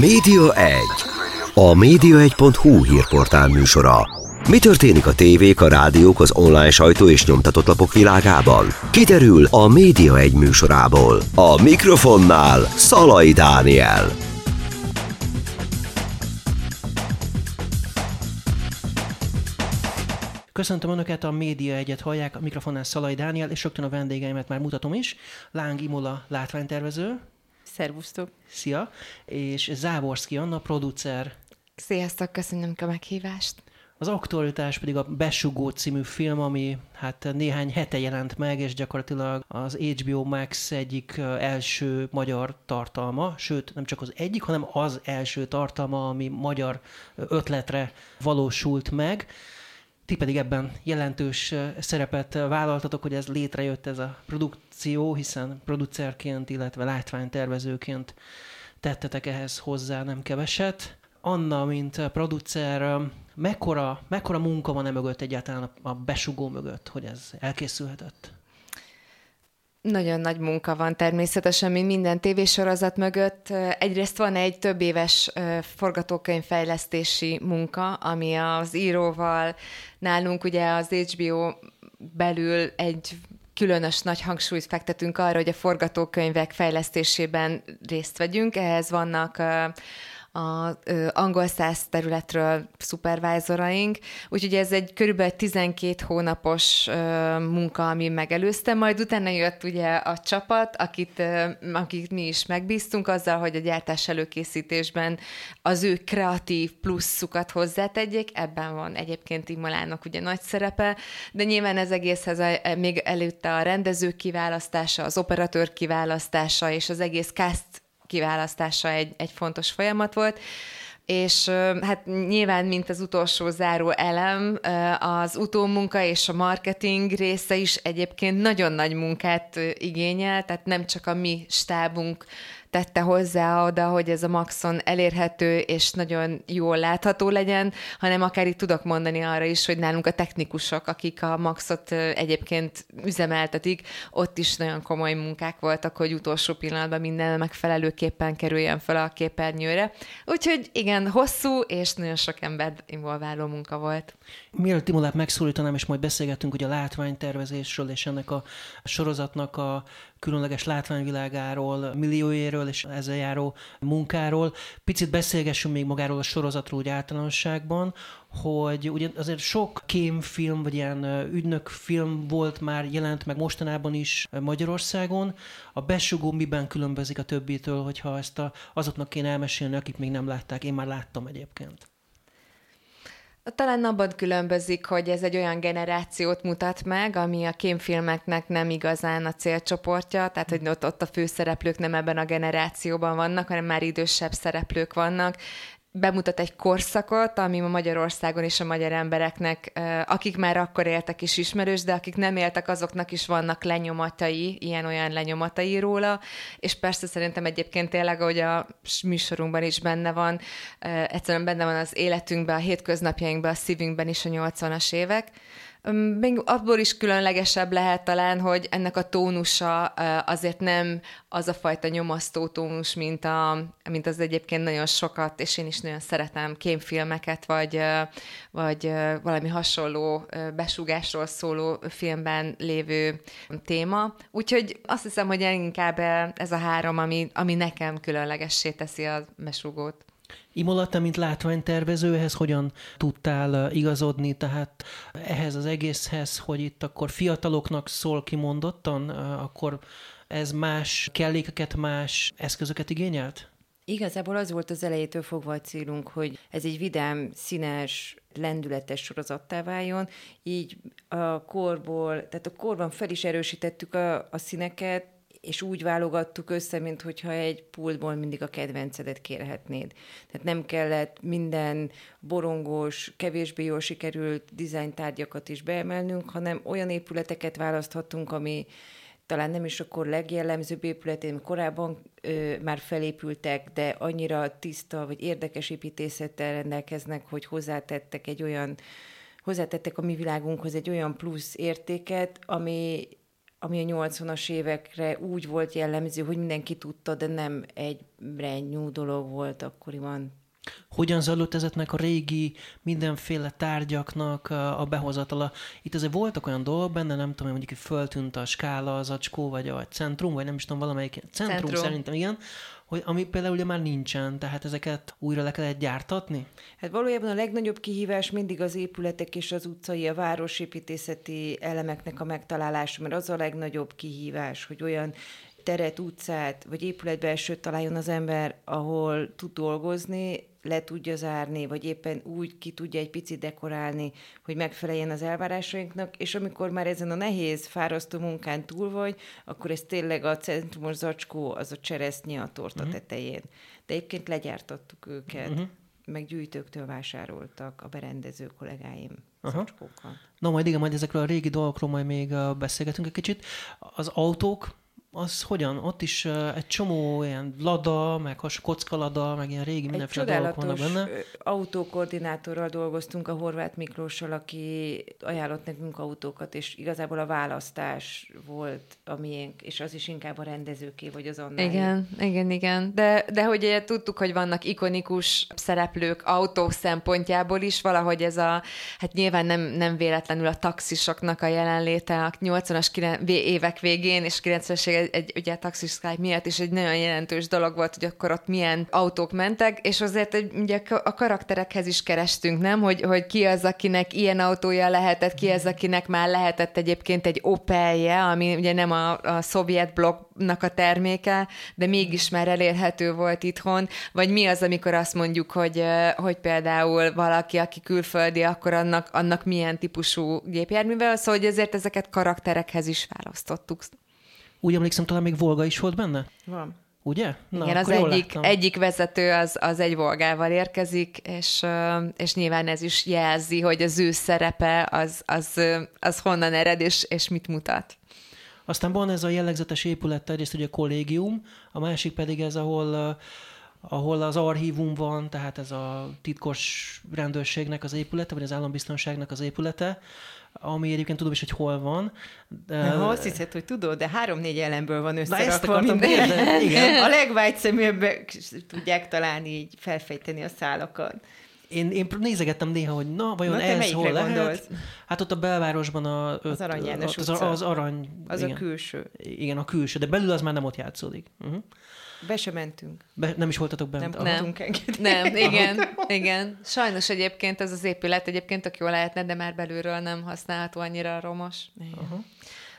Média 1. A média1.hu hírportál műsora. Mi történik a tévék, a rádiók, az online sajtó és nyomtatott lapok világában? Kiderül a Média 1 műsorából. A mikrofonnál Szalai Dániel. Köszöntöm Önöket, a Média Egyet hallják, a mikrofonnál Szalai Dániel, és rögtön a vendégeimet már mutatom is. Láng Imola látványtervező. Szervusztok! Szia! És Závorszki Anna, producer. Sziasztok, köszönöm a meghívást! Az aktualitás pedig a Besugó című film, ami hát néhány hete jelent meg, és gyakorlatilag az HBO Max egyik első magyar tartalma, sőt nem csak az egyik, hanem az első tartalma, ami magyar ötletre valósult meg. Ti pedig ebben jelentős szerepet vállaltatok, hogy ez létrejött ez a produkció, hiszen producerként, illetve látványtervezőként tettetek ehhez hozzá nem keveset. Anna, mint producer, mekkora, mekkora munka van e mögött egyáltalán a besugó mögött, hogy ez elkészülhetett? Nagyon nagy munka van természetesen, mint minden tévésorozat mögött. Egyrészt van egy több éves forgatókönyvfejlesztési munka, ami az íróval nálunk ugye az HBO belül egy különös nagy hangsúlyt fektetünk arra, hogy a forgatókönyvek fejlesztésében részt vegyünk. Ehhez vannak a angol száz területről szupervájzoraink, úgyhogy ez egy körülbelül 12 hónapos munka, ami megelőzte, majd utána jött ugye a csapat, akit, akit mi is megbíztunk azzal, hogy a gyártás előkészítésben az ő kreatív pluszukat hozzátegyék, ebben van egyébként Imolának ugye nagy szerepe, de nyilván ez egészhez a, még előtte a rendező kiválasztása, az operatőr kiválasztása és az egész cast kiválasztása egy, egy fontos folyamat volt. És hát nyilván, mint az utolsó záró elem, az utómunka és a marketing része is egyébként nagyon nagy munkát igényel, tehát nem csak a mi stábunk tette hozzá oda, hogy ez a Maxon elérhető és nagyon jól látható legyen, hanem akár itt tudok mondani arra is, hogy nálunk a technikusok, akik a Maxot egyébként üzemeltetik, ott is nagyon komoly munkák voltak, hogy utolsó pillanatban minden megfelelőképpen kerüljen fel a képernyőre. Úgyhogy igen, hosszú és nagyon sok ember involváló munka volt. Mielőtt Timolát megszólítanám, és majd beszélgetünk ugye a látványtervezésről és ennek a sorozatnak a különleges látványvilágáról, millióéről és ezzel járó munkáról. Picit beszélgessünk még magáról a sorozatról úgy általánosságban, hogy ugye azért sok kémfilm, vagy ilyen ügynökfilm volt már jelent meg mostanában is Magyarországon. A besugó miben különbözik a többitől, hogyha ezt a, azoknak kéne elmesélni, akik még nem látták. Én már láttam egyébként. Talán abban különbözik, hogy ez egy olyan generációt mutat meg, ami a kémfilmeknek nem igazán a célcsoportja, tehát hogy ott, ott a főszereplők nem ebben a generációban vannak, hanem már idősebb szereplők vannak bemutat egy korszakot, ami ma Magyarországon és a magyar embereknek, akik már akkor éltek is ismerős, de akik nem éltek, azoknak is vannak lenyomatai, ilyen-olyan lenyomatai róla, és persze szerintem egyébként tényleg, ahogy a műsorunkban is benne van, egyszerűen benne van az életünkben, a hétköznapjainkban, a szívünkben is a 80-as évek, még abból is különlegesebb lehet talán, hogy ennek a tónusa azért nem az a fajta nyomasztó tónus, mint, a, mint az egyébként nagyon sokat, és én is nagyon szeretem kémfilmeket, vagy, vagy valami hasonló besugásról szóló filmben lévő téma. Úgyhogy azt hiszem, hogy inkább ez a három, ami, ami nekem különlegessé teszi a besugót. Imola, te mint látványtervező, ehhez hogyan tudtál igazodni, tehát ehhez az egészhez, hogy itt akkor fiataloknak szól kimondottan, akkor ez más kellékeket, más eszközöket igényelt? Igazából az volt az elejétől fogva a célunk, hogy ez egy vidám, színes, lendületes sorozattá váljon, így a korból, tehát a korban fel is erősítettük a, a színeket, és úgy válogattuk össze, mint hogyha egy pultból mindig a kedvencedet kérhetnéd. Tehát nem kellett minden borongós, kevésbé jól sikerült dizájntárgyakat is beemelnünk, hanem olyan épületeket választhattunk, ami talán nem is akkor legjellemzőbb épületén, korábban ö, már felépültek, de annyira tiszta vagy érdekes építészettel rendelkeznek, hogy hozzátettek egy olyan hozzátettek a mi világunkhoz egy olyan plusz értéket, ami ami a 80-as évekre úgy volt jellemző, hogy mindenki tudta, de nem egy brand dolog volt akkoriban. Hogyan zajlott ezeknek a régi mindenféle tárgyaknak a behozatala? Itt azért voltak olyan dolgok benne, nem tudom, mondjuk, hogy föltűnt a skála, az acskó, vagy a centrum, vagy nem is tudom, valamelyik centrum, centrum. szerintem igen, hogy ami például ugye már nincsen, tehát ezeket újra le kellett gyártatni? Hát valójában a legnagyobb kihívás mindig az épületek és az utcai, a városépítészeti elemeknek a megtalálása, mert az a legnagyobb kihívás, hogy olyan teret, utcát vagy épületbelsőt találjon az ember, ahol tud dolgozni, le tudja zárni, vagy éppen úgy ki tudja egy picit dekorálni, hogy megfeleljen az elvárásainknak, és amikor már ezen a nehéz, fárasztó munkán túl vagy, akkor ez tényleg a centrumos zacskó, az a cseresznye a torta uh-huh. tetején. De egyébként legyártottuk őket, uh-huh. meg gyűjtőktől vásároltak a berendező kollégáim zacskókat. Na majd igen, majd ezekről a régi dolgokról majd még beszélgetünk egy kicsit. Az autók, az hogyan? Ott is uh, egy csomó ilyen lada, meg has kockalada, meg ilyen régi mindenféle dolgok vannak benne. autókoordinátorral dolgoztunk a Horváth Miklóssal, aki ajánlott nekünk autókat, és igazából a választás volt a miénk, és az is inkább a rendezőké, vagy az annál. Igen, igen, igen. De, de hogy ugye tudtuk, hogy vannak ikonikus szereplők autó szempontjából is, valahogy ez a, hát nyilván nem, nem véletlenül a taxisoknak a jelenléte a 80-as évek végén és 90-es egy, ugye Taxi Skype miatt is egy nagyon jelentős dolog volt, hogy akkor ott milyen autók mentek, és azért egy, ugye a karakterekhez is kerestünk, nem? Hogy, hogy ki az, akinek ilyen autója lehetett, ki az, akinek már lehetett egyébként egy Opelje, ami ugye nem a, a szovjet blokknak a terméke, de mégis már elérhető volt itthon, vagy mi az, amikor azt mondjuk, hogy, hogy például valaki, aki külföldi, akkor annak, annak milyen típusú gépjárművel, szóval hogy ezért ezeket karakterekhez is választottuk. Úgy emlékszem, talán még Volga is volt benne? Van. Ugye? Na, Igen, az egyik, egyik vezető az, az egy volgával érkezik, és, és nyilván ez is jelzi, hogy az ő szerepe az, az, az honnan ered, és, és mit mutat. Aztán van ez a jellegzetes épület, egyrészt ugye a kollégium, a másik pedig ez, ahol ahol az archívum van, tehát ez a titkos rendőrségnek az épülete, vagy az állambiztonságnak az épülete, ami egyébként tudom is, hogy hol van. De... Ha azt hiszed, hogy tudod, de három-négy elemből van összerakva minden. Igen. A legvágyszemébbek tudják talán így felfejteni a szálakat. Én, én nézegettem néha, hogy na, vajon na, ez hol lehet? Gondolsz? Hát ott a belvárosban a... Az Arany János az, az arany... Az igen. a külső. Igen, a külső, de belül az már nem ott játszódik. Uh-huh. Be sem mentünk. Be, nem is voltatok bent? Nem, nem. Nem, igen, igen. Sajnos egyébként ez az épület egyébként tök jó lehetne, de már belülről nem használható annyira romos. Uh-huh.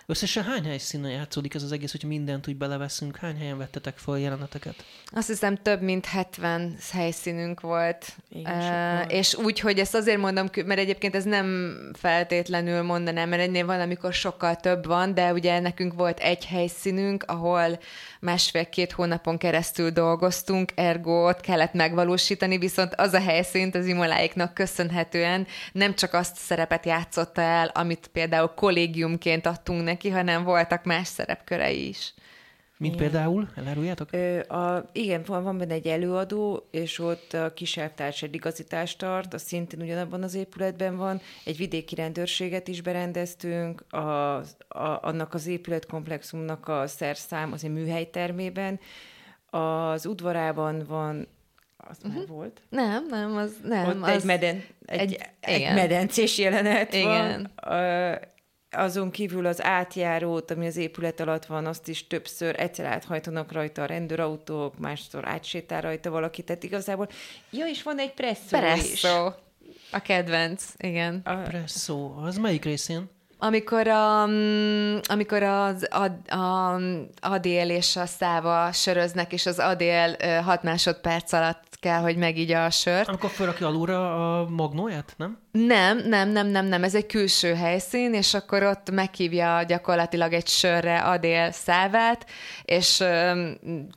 Összesen hány helyszínen játszódik ez az egész, hogy mindent úgy beleveszünk? Hány helyen vettetek fel jeleneteket? Azt hiszem több mint 70 helyszínünk volt. Igen, uh, és úgy, hogy ezt azért mondom, mert egyébként ez nem feltétlenül mondanám, mert ennél van, amikor sokkal több van, de ugye nekünk volt egy helyszínünk, ahol másfél-két hónapon keresztül dolgoztunk, ergo ott kellett megvalósítani, viszont az a helyszínt az imoláiknak köszönhetően nem csak azt szerepet játszotta el, amit például kollégiumként adtunk neki, hanem voltak más szerepkörei is. Mint igen. például? Eláruljátok? Ö, a, igen, van, van benne egy előadó, és ott a kiselvtárs egy igazítást tart, az szintén ugyanabban az épületben van. Egy vidéki rendőrséget is berendeztünk, a, a, annak az épületkomplexumnak a szerszám az egy műhelytermében. Az udvarában van az uh-huh. már mhm. volt? Nem, nem, az nem. Ott az egy, meden, egy, egy, egy medencés jelenet igen. van azon kívül az átjárót, ami az épület alatt van, azt is többször egyszer áthajtanak rajta a rendőrautók, másszor átsétál rajta valaki, tehát igazából, ja, és van egy presszó, presszó. is. A kedvenc, igen. A presszó, az melyik részén? Amikor, a, mm, amikor az a, a, Adél és a Száva söröznek, és az Adél 6 másodperc alatt kell, hogy megígya a sört. Amikor felrakja alulra a magnóját, nem? Nem, nem, nem, nem, nem, ez egy külső helyszín, és akkor ott meghívja gyakorlatilag egy sörre Adél szávát, és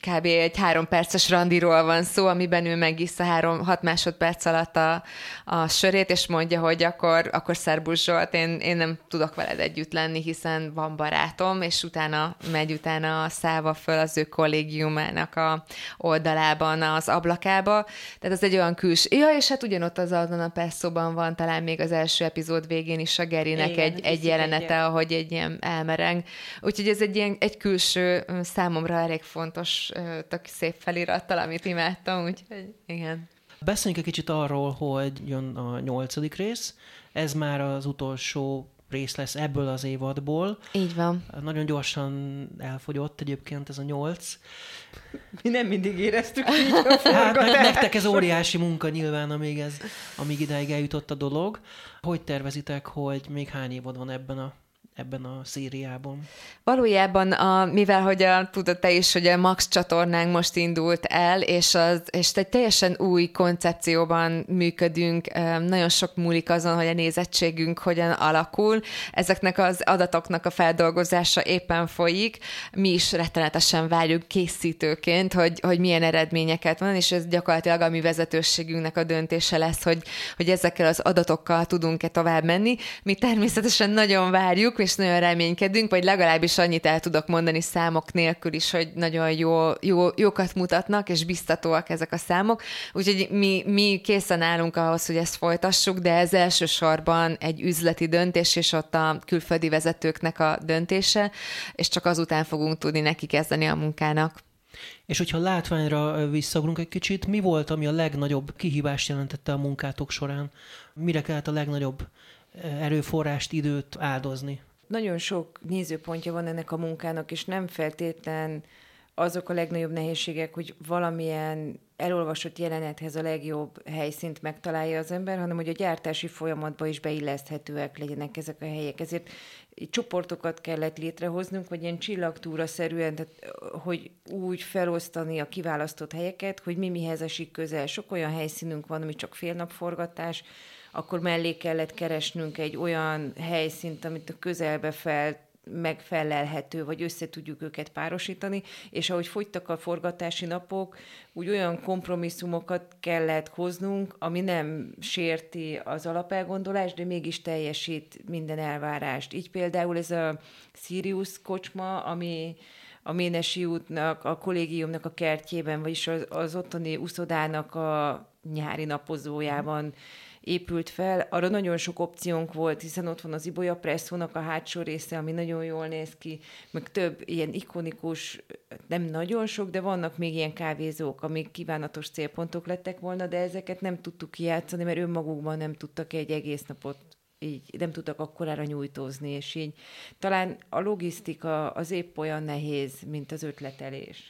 kb. egy három perces randiról van szó, amiben ő megisz a három, hat másodperc alatt a, a sörét, és mondja, hogy akkor, akkor Szerbus Zsolt, én, én nem tudok veled együtt lenni, hiszen van barátom, és utána megy utána a száva föl az ő kollégiumának a oldalában, az ablakába. Tehát ez egy olyan külső. Ja, és hát ugyanott az azon a perszóban van talán még az első epizód végén is a Gerinek Igen, egy, egy jelenete, ahogy egy ilyen elmereng. Úgyhogy ez egy ilyen egy külső számomra elég fontos, tök szép felirattal, amit imádtam, úgyhogy igen. Beszéljünk egy kicsit arról, hogy jön a nyolcadik rész. Ez már az utolsó rész lesz ebből az évadból. Így van. Nagyon gyorsan elfogyott egyébként ez a nyolc. Mi nem mindig éreztük így a Hát nektek ez óriási munka nyilván, amíg, ez, amíg ideig eljutott a dolog. Hogy tervezitek, hogy még hány évad van ebben a ebben a szériában? Valójában, a, mivel hogy a, tudod te is, hogy a Max csatornánk most indult el, és, az, és egy teljesen új koncepcióban működünk, nagyon sok múlik azon, hogy a nézettségünk hogyan alakul. Ezeknek az adatoknak a feldolgozása éppen folyik. Mi is rettenetesen várjuk készítőként, hogy, hogy milyen eredményeket van, és ez gyakorlatilag a mi vezetőségünknek a döntése lesz, hogy, hogy ezekkel az adatokkal tudunk-e tovább menni. Mi természetesen nagyon várjuk, és nagyon reménykedünk, vagy legalábbis annyit el tudok mondani számok nélkül is, hogy nagyon jó, jó, jókat mutatnak, és biztatóak ezek a számok. Úgyhogy mi, mi készen állunk ahhoz, hogy ezt folytassuk, de ez elsősorban egy üzleti döntés, és ott a külföldi vezetőknek a döntése, és csak azután fogunk tudni neki kezdeni a munkának. És hogyha látványra visszagrunk egy kicsit, mi volt, ami a legnagyobb kihívást jelentette a munkátok során? Mire kellett a legnagyobb erőforrást, időt áldozni? Nagyon sok nézőpontja van ennek a munkának, és nem feltétlen azok a legnagyobb nehézségek, hogy valamilyen elolvasott jelenethez a legjobb helyszínt megtalálja az ember, hanem hogy a gyártási folyamatba is beilleszthetőek legyenek ezek a helyek. Ezért csoportokat kellett létrehoznunk, vagy ilyen csillagtúra-szerűen, tehát, hogy úgy felosztani a kiválasztott helyeket, hogy mi mihez esik közel. Sok olyan helyszínünk van, ami csak fél nap forgatás, akkor mellé kellett keresnünk egy olyan helyszínt, amit a közelbe fel megfelelhető, vagy össze tudjuk őket párosítani, és ahogy fogytak a forgatási napok, úgy olyan kompromisszumokat kellett hoznunk, ami nem sérti az alapelgondolást, de mégis teljesít minden elvárást. Így például ez a Sirius kocsma, ami a Ménesi útnak, a kollégiumnak a kertjében, vagyis az, az ottani uszodának a nyári napozójában mm épült fel, arra nagyon sok opciónk volt, hiszen ott van az Ibolya Presszónak a hátsó része, ami nagyon jól néz ki, meg több ilyen ikonikus, nem nagyon sok, de vannak még ilyen kávézók, amik kívánatos célpontok lettek volna, de ezeket nem tudtuk kijátszani, mert önmagukban nem tudtak egy egész napot így nem tudtak akkorára nyújtózni, és így talán a logisztika az épp olyan nehéz, mint az ötletelés.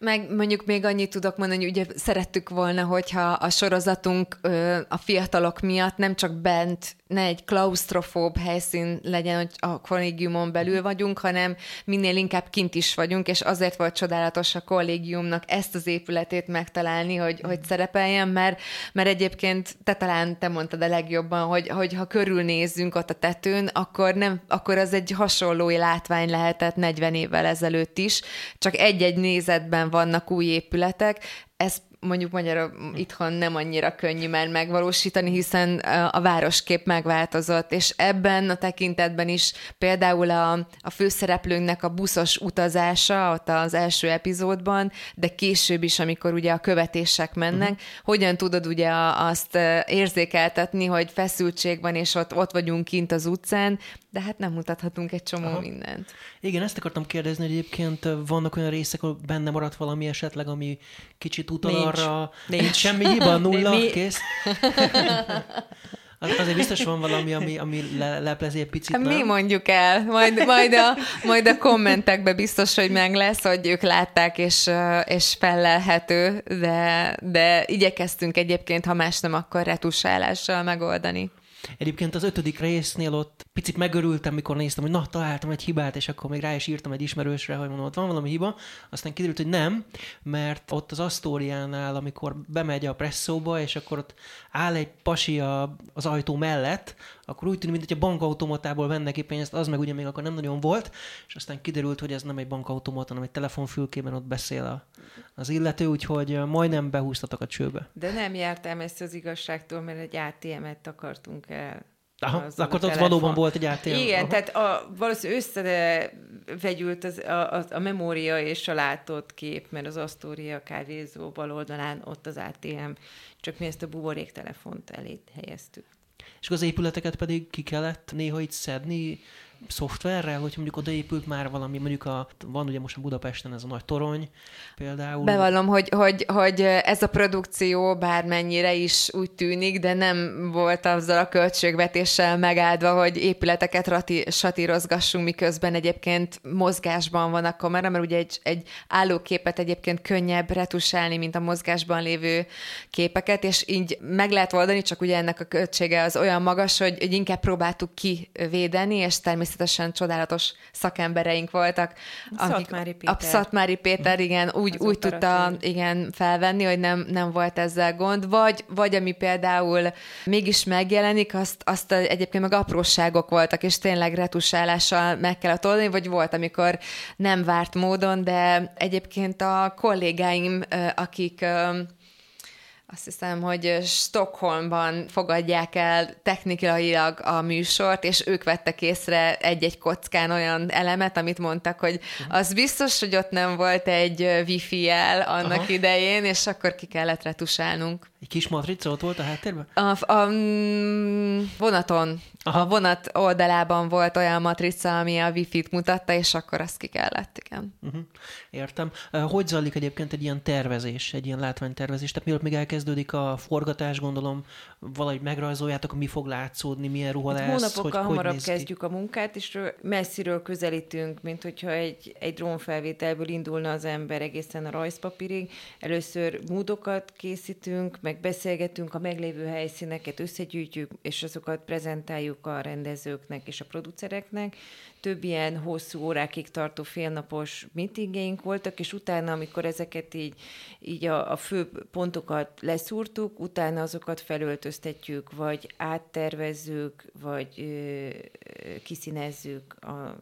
Meg mondjuk még annyit tudok mondani, hogy ugye szerettük volna, hogyha a sorozatunk ö, a fiatalok miatt nem csak bent ne egy klaustrofób helyszín legyen, hogy a kollégiumon belül vagyunk, hanem minél inkább kint is vagyunk, és azért volt csodálatos a kollégiumnak ezt az épületét megtalálni, hogy, hogy szerepeljen, mert, mert egyébként te talán te mondtad a legjobban, hogy, hogy ha körülnézzünk ott a tetőn, akkor, nem, akkor az egy hasonló látvány lehetett 40 évvel ezelőtt is, csak egy-egy nézetben vannak új épületek, ez mondjuk magyar itthon nem annyira könnyű már megvalósítani, hiszen a városkép megváltozott, és ebben a tekintetben is például a, a főszereplőnknek a buszos utazása ott az első epizódban, de később is, amikor ugye a követések mennek, uh-huh. hogyan tudod ugye azt érzékeltetni, hogy feszültség van, és ott, ott vagyunk kint az utcán, de hát nem mutathatunk egy csomó Aha. mindent. Igen, ezt akartam kérdezni, hogy egyébként vannak olyan részek, ahol benne maradt valami esetleg, ami kicsit utal arra, nincs. nincs semmi hiba, nulla, Mi... kész. Azért biztos van valami, ami, ami le, leplezi egy picit, nem? Mi mondjuk el, majd, majd, a, majd a kommentekben biztos, hogy meg lesz, hogy ők látták, és, és fellelhető, de, de igyekeztünk egyébként, ha más nem, akkor retusálással megoldani. Egyébként az ötödik résznél ott picit megörültem, mikor néztem, hogy na, találtam egy hibát, és akkor még rá is írtam egy ismerősre, hogy mondom, ott van valami hiba. Aztán kiderült, hogy nem, mert ott az Asztóriánál, amikor bemegy a presszóba, és akkor ott áll egy pasi a, az ajtó mellett, akkor úgy tűnik, mintha bankautomatából venne ki pénzt, az meg ugye még akkor nem nagyon volt, és aztán kiderült, hogy ez nem egy bankautomata, hanem egy telefonfülkében ott beszél a, az illető, úgyhogy majdnem behúztatok a csőbe. De nem jártam ezt az igazságtól, mert egy ATM-et akartunk el. Aha, akkor ott valóban volt egy ATM. Igen, Aha. tehát a, valószínűleg összevegyült az, a, a, a memória és a látott kép, mert az Astoria kávézó bal oldalán ott az ATM, csak mi ezt a buboréktelefont elé helyeztük. És az épületeket pedig ki kellett néha itt szedni, szoftverrel, hogyha mondjuk odaépült már valami, mondjuk a, van ugye most a Budapesten ez a nagy torony például. Bevallom, hogy, hogy, hogy ez a produkció bármennyire is úgy tűnik, de nem volt azzal a költségvetéssel megáldva, hogy épületeket rati, satírozgassunk, miközben egyébként mozgásban van a kamera, mert ugye egy, egy állóképet egyébként könnyebb retusálni, mint a mozgásban lévő képeket, és így meg lehet oldani, csak ugye ennek a költsége az olyan magas, hogy, hogy inkább próbáltuk kivédeni, és természetesen természetesen csodálatos szakembereink voltak. Szatmári Péter. A Szatmári Péter, igen, úgy, úgy tudta igen, felvenni, hogy nem, nem volt ezzel gond, vagy, vagy ami például mégis megjelenik, azt, azt egyébként meg apróságok voltak, és tényleg retusálással meg kellett oldani, vagy volt, amikor nem várt módon, de egyébként a kollégáim, akik azt hiszem, hogy Stockholmban fogadják el technikailag a műsort, és ők vettek észre egy-egy kockán olyan elemet, amit mondtak, hogy az biztos, hogy ott nem volt egy wifi jel annak Aha. idején, és akkor ki kellett retusálnunk. Egy kis matrica ott volt a háttérben? A, a mm, vonaton. Aha. A vonat oldalában volt olyan matrica, ami a wifi-t mutatta, és akkor azt ki kellett, igen. Uh-huh. Értem. Hogy zajlik egyébként egy ilyen tervezés, egy ilyen látványtervezés? Tehát mielőtt még elkezdődik a forgatás, gondolom, valahogy megrajzoljátok, mi fog látszódni, milyen ruha lesz, Hónapokkal hogy, hamarabb hogy kezdjük a munkát, és messziről közelítünk, mint hogyha egy, egy drónfelvételből indulna az ember egészen a rajzpapírig. Először módokat készítünk, meg beszélgetünk, a meglévő helyszíneket összegyűjtjük, és azokat prezentáljuk a rendezőknek és a producereknek. Több ilyen hosszú órákig tartó félnapos meetingeink voltak, és utána, amikor ezeket így, így a, a fő pontokat leszúrtuk, utána azokat felöltöztetjük, vagy áttervezzük, vagy ö, kiszínezzük a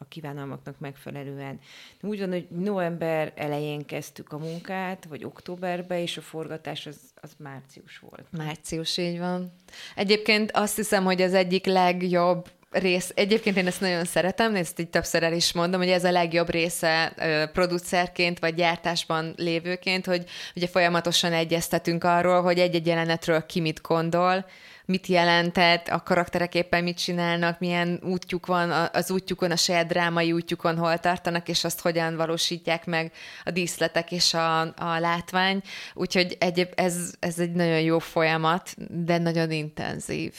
a kívánalmaknak megfelelően. Úgy van, hogy november elején kezdtük a munkát, vagy októberbe, és a forgatás az, az március volt. Március, így van. Egyébként azt hiszem, hogy az egyik legjobb rész, egyébként én ezt nagyon szeretem, ezt így többször el is mondom, hogy ez a legjobb része producerként vagy gyártásban lévőként, hogy ugye folyamatosan egyeztetünk arról, hogy egy-egy jelenetről ki mit gondol, mit jelentett, a karakterek éppen mit csinálnak, milyen útjuk van, az útjukon, a saját drámai útjukon hol tartanak, és azt hogyan valósítják meg a díszletek és a, a látvány. Úgyhogy egyéb, ez, ez egy nagyon jó folyamat, de nagyon intenzív.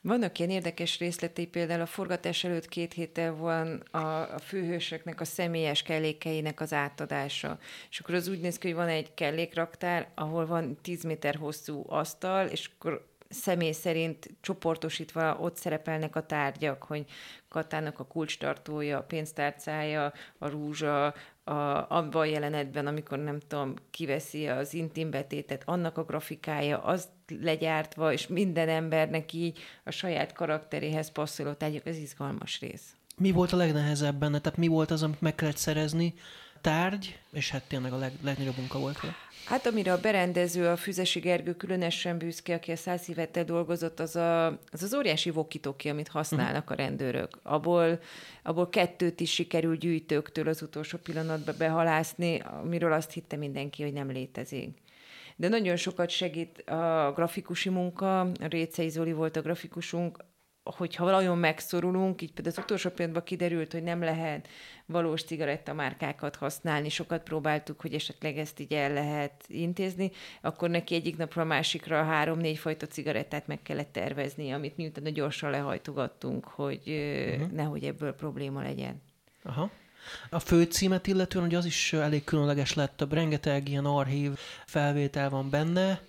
Vannak ilyen érdekes részletei, például a forgatás előtt két héttel van a, a főhősöknek a személyes kellékeinek az átadása. És akkor az úgy néz ki, hogy van egy kellékraktár, ahol van 10 méter hosszú asztal, és akkor személy szerint csoportosítva ott szerepelnek a tárgyak, hogy Katának a kulcstartója, a pénztárcája, a rúzsa, a, abban a jelenetben, amikor nem tudom, kiveszi az intim betétet, annak a grafikája, az legyártva, és minden embernek így a saját karakteréhez passzoló tárgyak, ez izgalmas rész. Mi volt a legnehezebb benne? Tehát mi volt az, amit meg kellett szerezni? Tárgy, és hát tényleg a leg, legnagyobb munka volt. Vele. Hát amire a berendező, a Füzesi Gergő különösen büszke, aki a száz évettel dolgozott, az, a, az az óriási vokitoki, amit használnak a rendőrök. Abból, abból kettőt is sikerült gyűjtőktől az utolsó pillanatban behalászni, amiről azt hitte mindenki, hogy nem létezik. De nagyon sokat segít a grafikusi munka, a Récei Zoli volt a grafikusunk, hogyha nagyon megszorulunk, így például az utolsó pillanatban kiderült, hogy nem lehet valós cigarettamárkákat használni, sokat próbáltuk, hogy esetleg ezt így el lehet intézni, akkor neki egyik napra a másikra három-négy fajta cigarettát meg kellett tervezni, amit miután gyorsan lehajtogattunk, hogy uh-huh. nehogy ebből probléma legyen. Aha. A főcímet illetően, hogy az is elég különleges lett, több rengeteg ilyen archív felvétel van benne,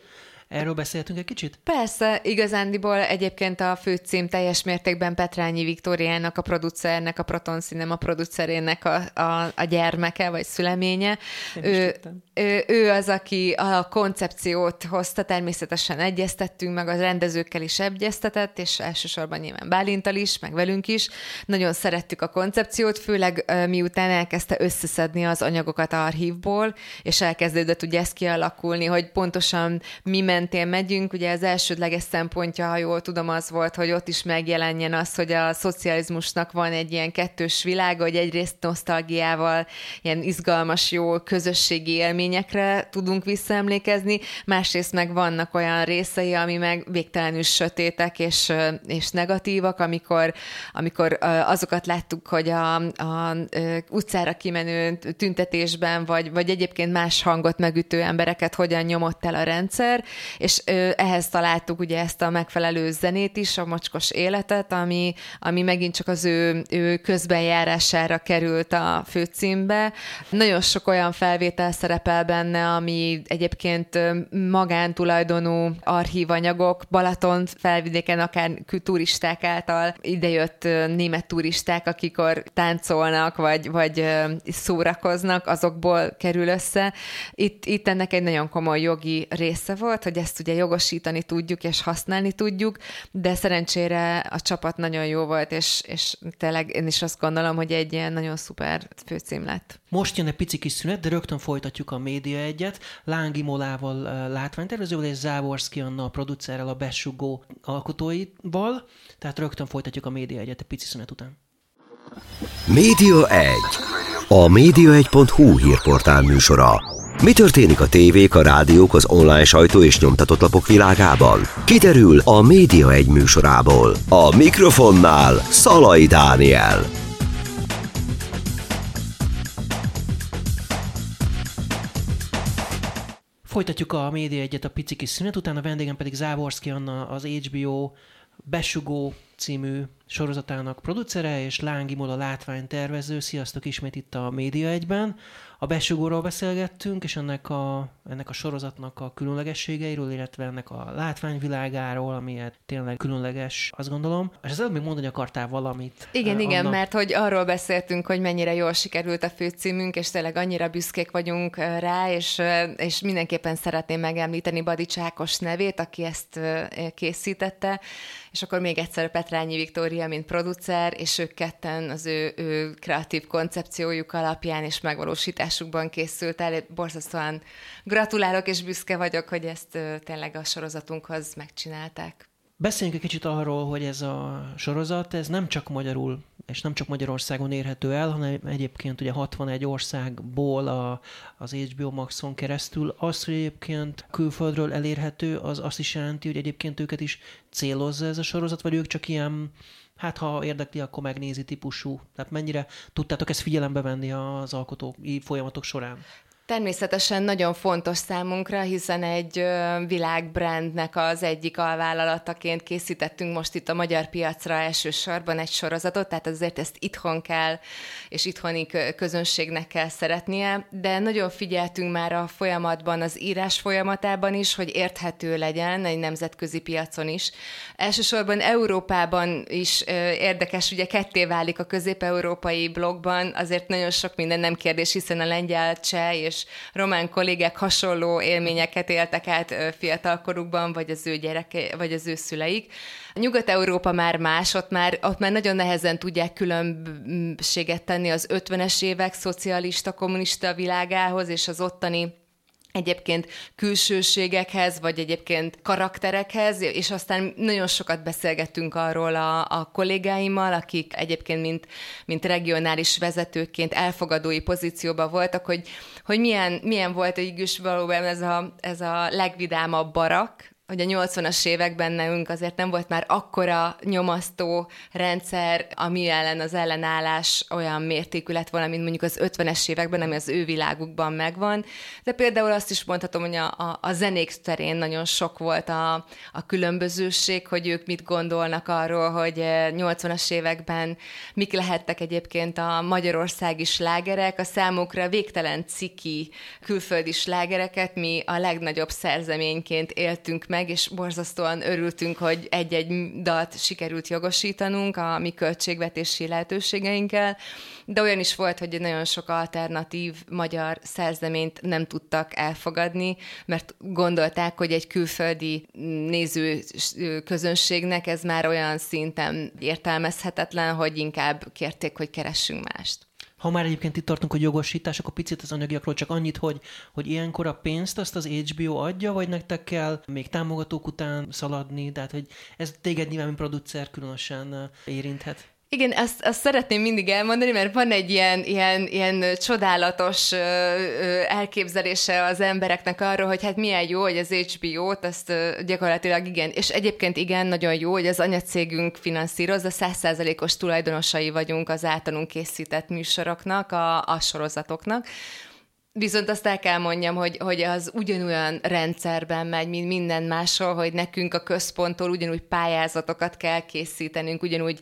Erről beszéltünk egy kicsit? Persze, igazándiból egyébként a főcím teljes mértékben Petrányi Viktóriának, a producernek, a Proton Cinema producerének a, a, a gyermeke, vagy szüleménye. Ő, ő, ő az, aki a koncepciót hozta, természetesen egyeztettünk, meg az rendezőkkel is egyeztetett, és elsősorban nyilván Bálintal is, meg velünk is. Nagyon szerettük a koncepciót, főleg miután elkezdte összeszedni az anyagokat archívból, és elkezdődött ugye ez kialakulni, hogy pontosan mi mentén megyünk. Ugye az elsődleges szempontja, ha jól tudom, az volt, hogy ott is megjelenjen az, hogy a szocializmusnak van egy ilyen kettős világa, hogy egyrészt nosztalgiával, ilyen izgalmas, jó közösségi élményekre tudunk visszaemlékezni, másrészt meg vannak olyan részei, ami meg végtelenül sötétek és, és negatívak, amikor, amikor azokat láttuk, hogy a, a utcára kimenő tüntetésben, vagy, vagy egyébként más hangot megütő embereket hogyan nyomott el a rendszer, és ehhez találtuk ugye ezt a megfelelő zenét is, a mocskos életet, ami, ami megint csak az ő, ő közbenjárására került a főcímbe. Nagyon sok olyan felvétel szerepel benne, ami egyébként magántulajdonú archívanyagok, Balaton felvidéken akár turisták által idejött német turisták, akikor táncolnak, vagy, vagy szórakoznak, azokból kerül össze. Itt, itt ennek egy nagyon komoly jogi része volt, hogy ezt ugye jogosítani tudjuk és használni tudjuk, de szerencsére a csapat nagyon jó volt, és, és tényleg én is azt gondolom, hogy egy ilyen nagyon szuper főcím lett. Most jön egy pici kis szünet, de rögtön folytatjuk a média egyet. Lángi Molával látványtervezővel és Závorszki Anna a producerrel, a besugó alkotóival, tehát rögtön folytatjuk a média egyet egy pici szünet után. Média 1. A média1.hu hírportál műsora. Mi történik a tévék, a rádiók, az online sajtó és nyomtatott lapok világában? Kiderül a Média 1 műsorából. A mikrofonnál Szalai Dániel. Folytatjuk a média egyet a pici kis szünet után, a vendégem pedig Závorszki Anna, az HBO Besugó című sorozatának producere, és Lángi Mola látványtervező. Sziasztok ismét itt a Média egyben. A besugóról beszélgettünk, és ennek a, ennek a sorozatnak a különlegességeiről, illetve ennek a látványvilágáról, ami hát tényleg különleges, azt gondolom. És az előbb még mondani akartál valamit. Igen, igen, annak... mert hogy arról beszéltünk, hogy mennyire jól sikerült a főcímünk, és tényleg annyira büszkék vagyunk rá, és, és mindenképpen szeretném megemlíteni Badi Csákos nevét, aki ezt készítette, és akkor még egyszer Petrányi Viktória, mint producer, és ők ketten az ő, ő kreatív koncepciójuk alapján és megvalósításukban készült el. Borzasztóan gratulálok, és büszke vagyok, hogy ezt tényleg a sorozatunkhoz megcsinálták. Beszéljünk egy kicsit arról, hogy ez a sorozat, ez nem csak magyarul, és nem csak Magyarországon érhető el, hanem egyébként ugye 61 országból a, az HBO Maxon keresztül. Az, hogy egyébként külföldről elérhető, az azt is jelenti, hogy egyébként őket is célozza ez a sorozat, vagy ők csak ilyen hát ha érdekli, akkor megnézi típusú. Tehát mennyire tudtátok ezt figyelembe venni az alkotói folyamatok során? Természetesen nagyon fontos számunkra, hiszen egy világbrandnek az egyik alvállalataként készítettünk most itt a magyar piacra elsősorban egy sorozatot, tehát azért ezt itthon kell, és itthoni közönségnek kell szeretnie, de nagyon figyeltünk már a folyamatban, az írás folyamatában is, hogy érthető legyen egy nemzetközi piacon is. Elsősorban Európában is érdekes, ugye ketté válik a közép-európai blogban, azért nagyon sok minden nem kérdés, hiszen a lengyel, cseh és és román kollégák hasonló élményeket éltek át fiatalkorukban, vagy az ő gyereke, vagy az ő szüleik. Nyugat-Európa már más, ott már, ott már nagyon nehezen tudják különbséget tenni az 50-es évek szocialista, kommunista világához, és az ottani egyébként külsőségekhez, vagy egyébként karakterekhez, és aztán nagyon sokat beszélgettünk arról a, a kollégáimmal, akik egyébként mint, mint regionális vezetőként elfogadói pozícióban voltak, hogy, hogy milyen, milyen volt egy valóban ez a, ez a legvidámabb barak, hogy a 80-as években nekünk azért nem volt már akkora nyomasztó rendszer, ami ellen az ellenállás olyan mértékű lett volna, mint mondjuk az 50-es években, ami az ő világukban megvan. De például azt is mondhatom, hogy a, a, a zenék terén nagyon sok volt a, a különbözőség, hogy ők mit gondolnak arról, hogy 80-as években mik lehettek egyébként a magyarországi slágerek, a számukra végtelen ciki külföldi slágereket mi a legnagyobb szerzeményként éltünk meg, meg, és borzasztóan örültünk, hogy egy-egy dalt sikerült jogosítanunk a mi költségvetési lehetőségeinkkel, de olyan is volt, hogy nagyon sok alternatív magyar szerzeményt nem tudtak elfogadni, mert gondolták, hogy egy külföldi néző közönségnek ez már olyan szinten értelmezhetetlen, hogy inkább kérték, hogy keressünk mást. Ha már egyébként itt tartunk, hogy jogosítás, akkor picit az anyagiakról csak annyit, hogy, hogy ilyenkor a pénzt azt az HBO adja, vagy nektek kell még támogatók után szaladni, tehát hogy ez téged nyilván, mint producer különösen érinthet. Igen, ezt, ezt szeretném mindig elmondani, mert van egy ilyen, ilyen, ilyen csodálatos elképzelése az embereknek arról, hogy hát milyen jó, hogy az HBO-t, azt gyakorlatilag igen, és egyébként igen, nagyon jó, hogy az anyacégünk finanszírozza, százszázalékos tulajdonosai vagyunk az általunk készített műsoroknak, a, a sorozatoknak, Viszont azt el kell mondjam, hogy, hogy az ugyanolyan rendszerben megy, mint minden máshol, hogy nekünk a központtól ugyanúgy pályázatokat kell készítenünk, ugyanúgy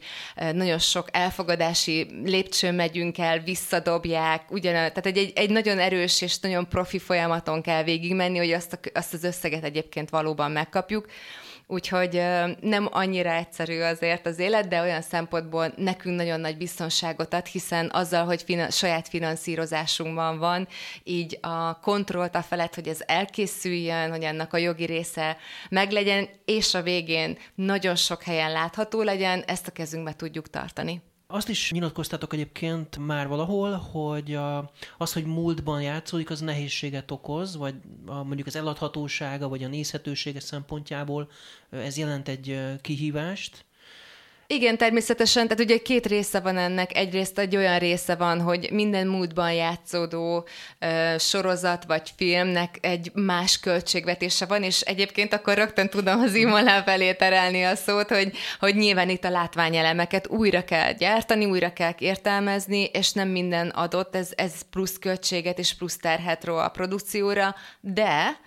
nagyon sok elfogadási lépcsőn megyünk el, visszadobják, ugyan, tehát egy, egy, egy nagyon erős és nagyon profi folyamaton kell végigmenni, hogy azt, a, azt az összeget egyébként valóban megkapjuk. Úgyhogy nem annyira egyszerű azért az élet, de olyan szempontból nekünk nagyon nagy biztonságot ad, hiszen azzal, hogy finan- saját finanszírozásunkban van, így a kontrollt a felett, hogy ez elkészüljön, hogy ennek a jogi része meglegyen, és a végén nagyon sok helyen látható legyen, ezt a kezünkbe tudjuk tartani. Azt is nyilatkoztatok egyébként már valahol, hogy a, az, hogy múltban játszódik, az nehézséget okoz, vagy a, mondjuk az eladhatósága, vagy a nézhetősége szempontjából ez jelent egy kihívást. Igen, természetesen, tehát ugye két része van ennek. Egyrészt egy olyan része van, hogy minden múltban játszódó uh, sorozat vagy filmnek egy más költségvetése van, és egyébként akkor rögtön tudom az Imola felé terelni a szót, hogy, hogy nyilván itt a látványelemeket újra kell gyártani, újra kell értelmezni, és nem minden adott, ez, ez plusz költséget és plusz terhet ró a produkcióra, de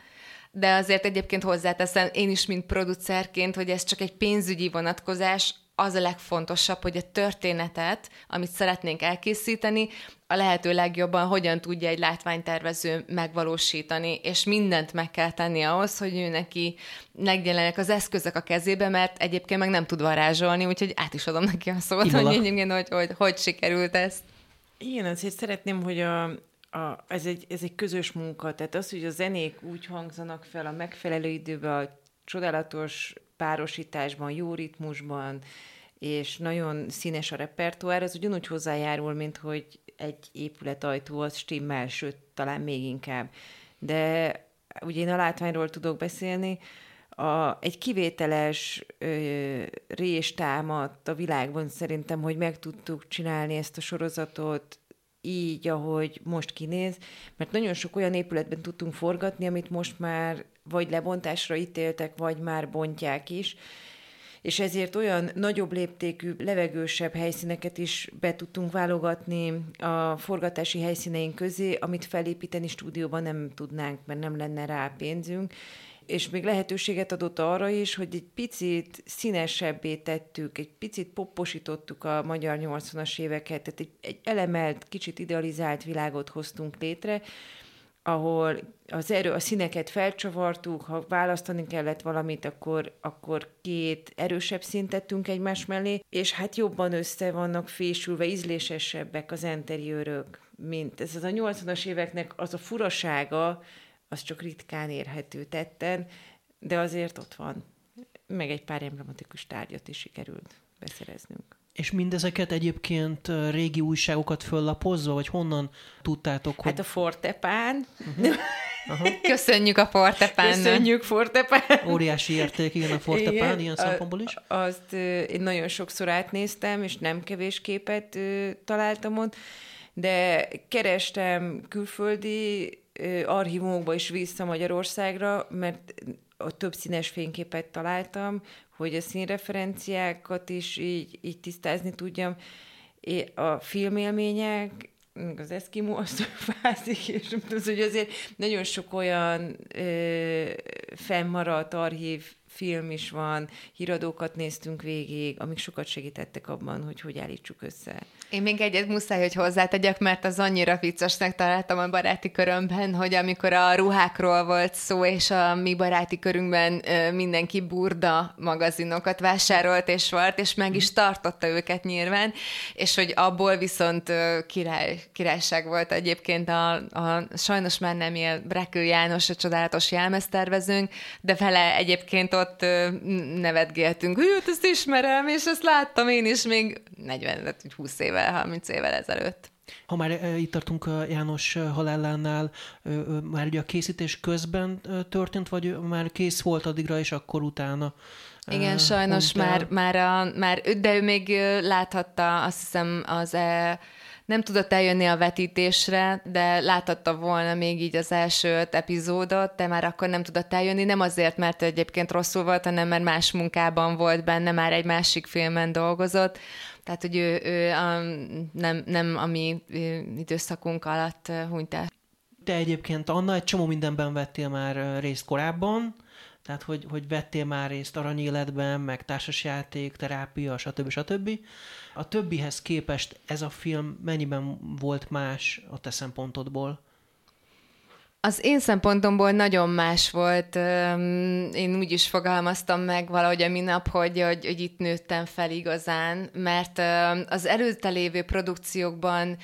de azért egyébként hozzáteszem én is, mint producerként, hogy ez csak egy pénzügyi vonatkozás, az a legfontosabb, hogy a történetet, amit szeretnénk elkészíteni, a lehető legjobban hogyan tudja egy látványtervező megvalósítani, és mindent meg kell tenni ahhoz, hogy ő neki megjelenek az eszközök a kezébe, mert egyébként meg nem tud varázsolni, úgyhogy át is adom neki a szót, hogy, hogy, hogy, hogy hogy sikerült ezt. Igen, azért szeretném, hogy a, a, ez, egy, ez egy közös munka, tehát az, hogy a zenék úgy hangzanak fel a megfelelő időben, a csodálatos párosításban, jó ritmusban, és nagyon színes a repertoár, az ugyanúgy hozzájárul, mint hogy egy épület ajtó az stimmel, sőt, talán még inkább. De ugye én a látványról tudok beszélni, a, egy kivételes ö, rés a világban szerintem, hogy meg tudtuk csinálni ezt a sorozatot így, ahogy most kinéz, mert nagyon sok olyan épületben tudtunk forgatni, amit most már vagy lebontásra ítéltek, vagy már bontják is, és ezért olyan nagyobb léptékű, levegősebb helyszíneket is be tudtunk válogatni a forgatási helyszíneink közé, amit felépíteni stúdióban nem tudnánk, mert nem lenne rá pénzünk, és még lehetőséget adott arra is, hogy egy picit színesebbé tettük, egy picit popposítottuk a magyar 80-as éveket, tehát egy, egy elemelt, kicsit idealizált világot hoztunk létre, ahol az erő, a színeket felcsavartuk, ha választani kellett valamit, akkor, akkor két erősebb szintet tettünk egymás mellé, és hát jobban össze vannak fésülve, ízlésesebbek az interiőrök, mint ez az a 80-as éveknek az a furasága, az csak ritkán érhető tetten, de azért ott van. Meg egy pár emblematikus tárgyat is sikerült beszereznünk. És mindezeket egyébként régi újságokat föllapozva, vagy honnan tudtátok, hogy... Hát a Fortepán. Uh-huh. Aha. Köszönjük a Fortepán. Köszönjük Fortepán. Óriási érték, igen, a Fortepán, igen, ilyen szempontból is. Azt én nagyon sokszor átnéztem, és nem kevés képet találtam ott, de kerestem külföldi archívumokba is vissza Magyarországra, mert a több színes fényképet találtam, hogy a színreferenciákat is így, így tisztázni tudjam. A filmélmények, az Eskimo azt fázik, és tudom, hogy azért nagyon sok olyan ö, fennmaradt archív film is van, híradókat néztünk végig, amik sokat segítettek abban, hogy hogy állítsuk össze. Én még egyet muszáj, hogy hozzátegyek, mert az annyira viccesnek találtam a baráti körömben, hogy amikor a ruhákról volt szó, és a mi baráti körünkben mindenki burda magazinokat vásárolt és volt, és meg is tartotta őket nyilván, és hogy abból viszont király, királyság volt egyébként a, a sajnos már nem él Brekő János, a csodálatos jelmeztervezőnk, de vele egyébként ott nevetgéltünk, hogy ezt ismerem, és ezt láttam én is még 40, 20 éve évvel, 30 évvel ezelőtt. Ha már itt tartunk a János halálánál, már ugye a készítés közben történt, vagy már kész volt addigra, és akkor utána igen, sajnos már, már, a, már, de ő még láthatta, azt hiszem, az e, nem tudott eljönni a vetítésre, de láthatta volna még így az első epizódot, de már akkor nem tudott eljönni, nem azért, mert egyébként rosszul volt, hanem mert más munkában volt benne, már egy másik filmen dolgozott, tehát, hogy ő, ő a, nem, nem a mi időszakunk alatt hunyt el. Te egyébként, Anna, egy csomó mindenben vettél már részt korábban, tehát, hogy, hogy vettél már részt aranyéletben, meg társasjáték, terápia, stb. stb. A többihez képest ez a film mennyiben volt más a te szempontodból? Az én szempontomból nagyon más volt. Én úgy is fogalmaztam meg valahogy a minap, hogy, hogy, hogy itt nőttem fel igazán, mert az előtte lévő produkciókban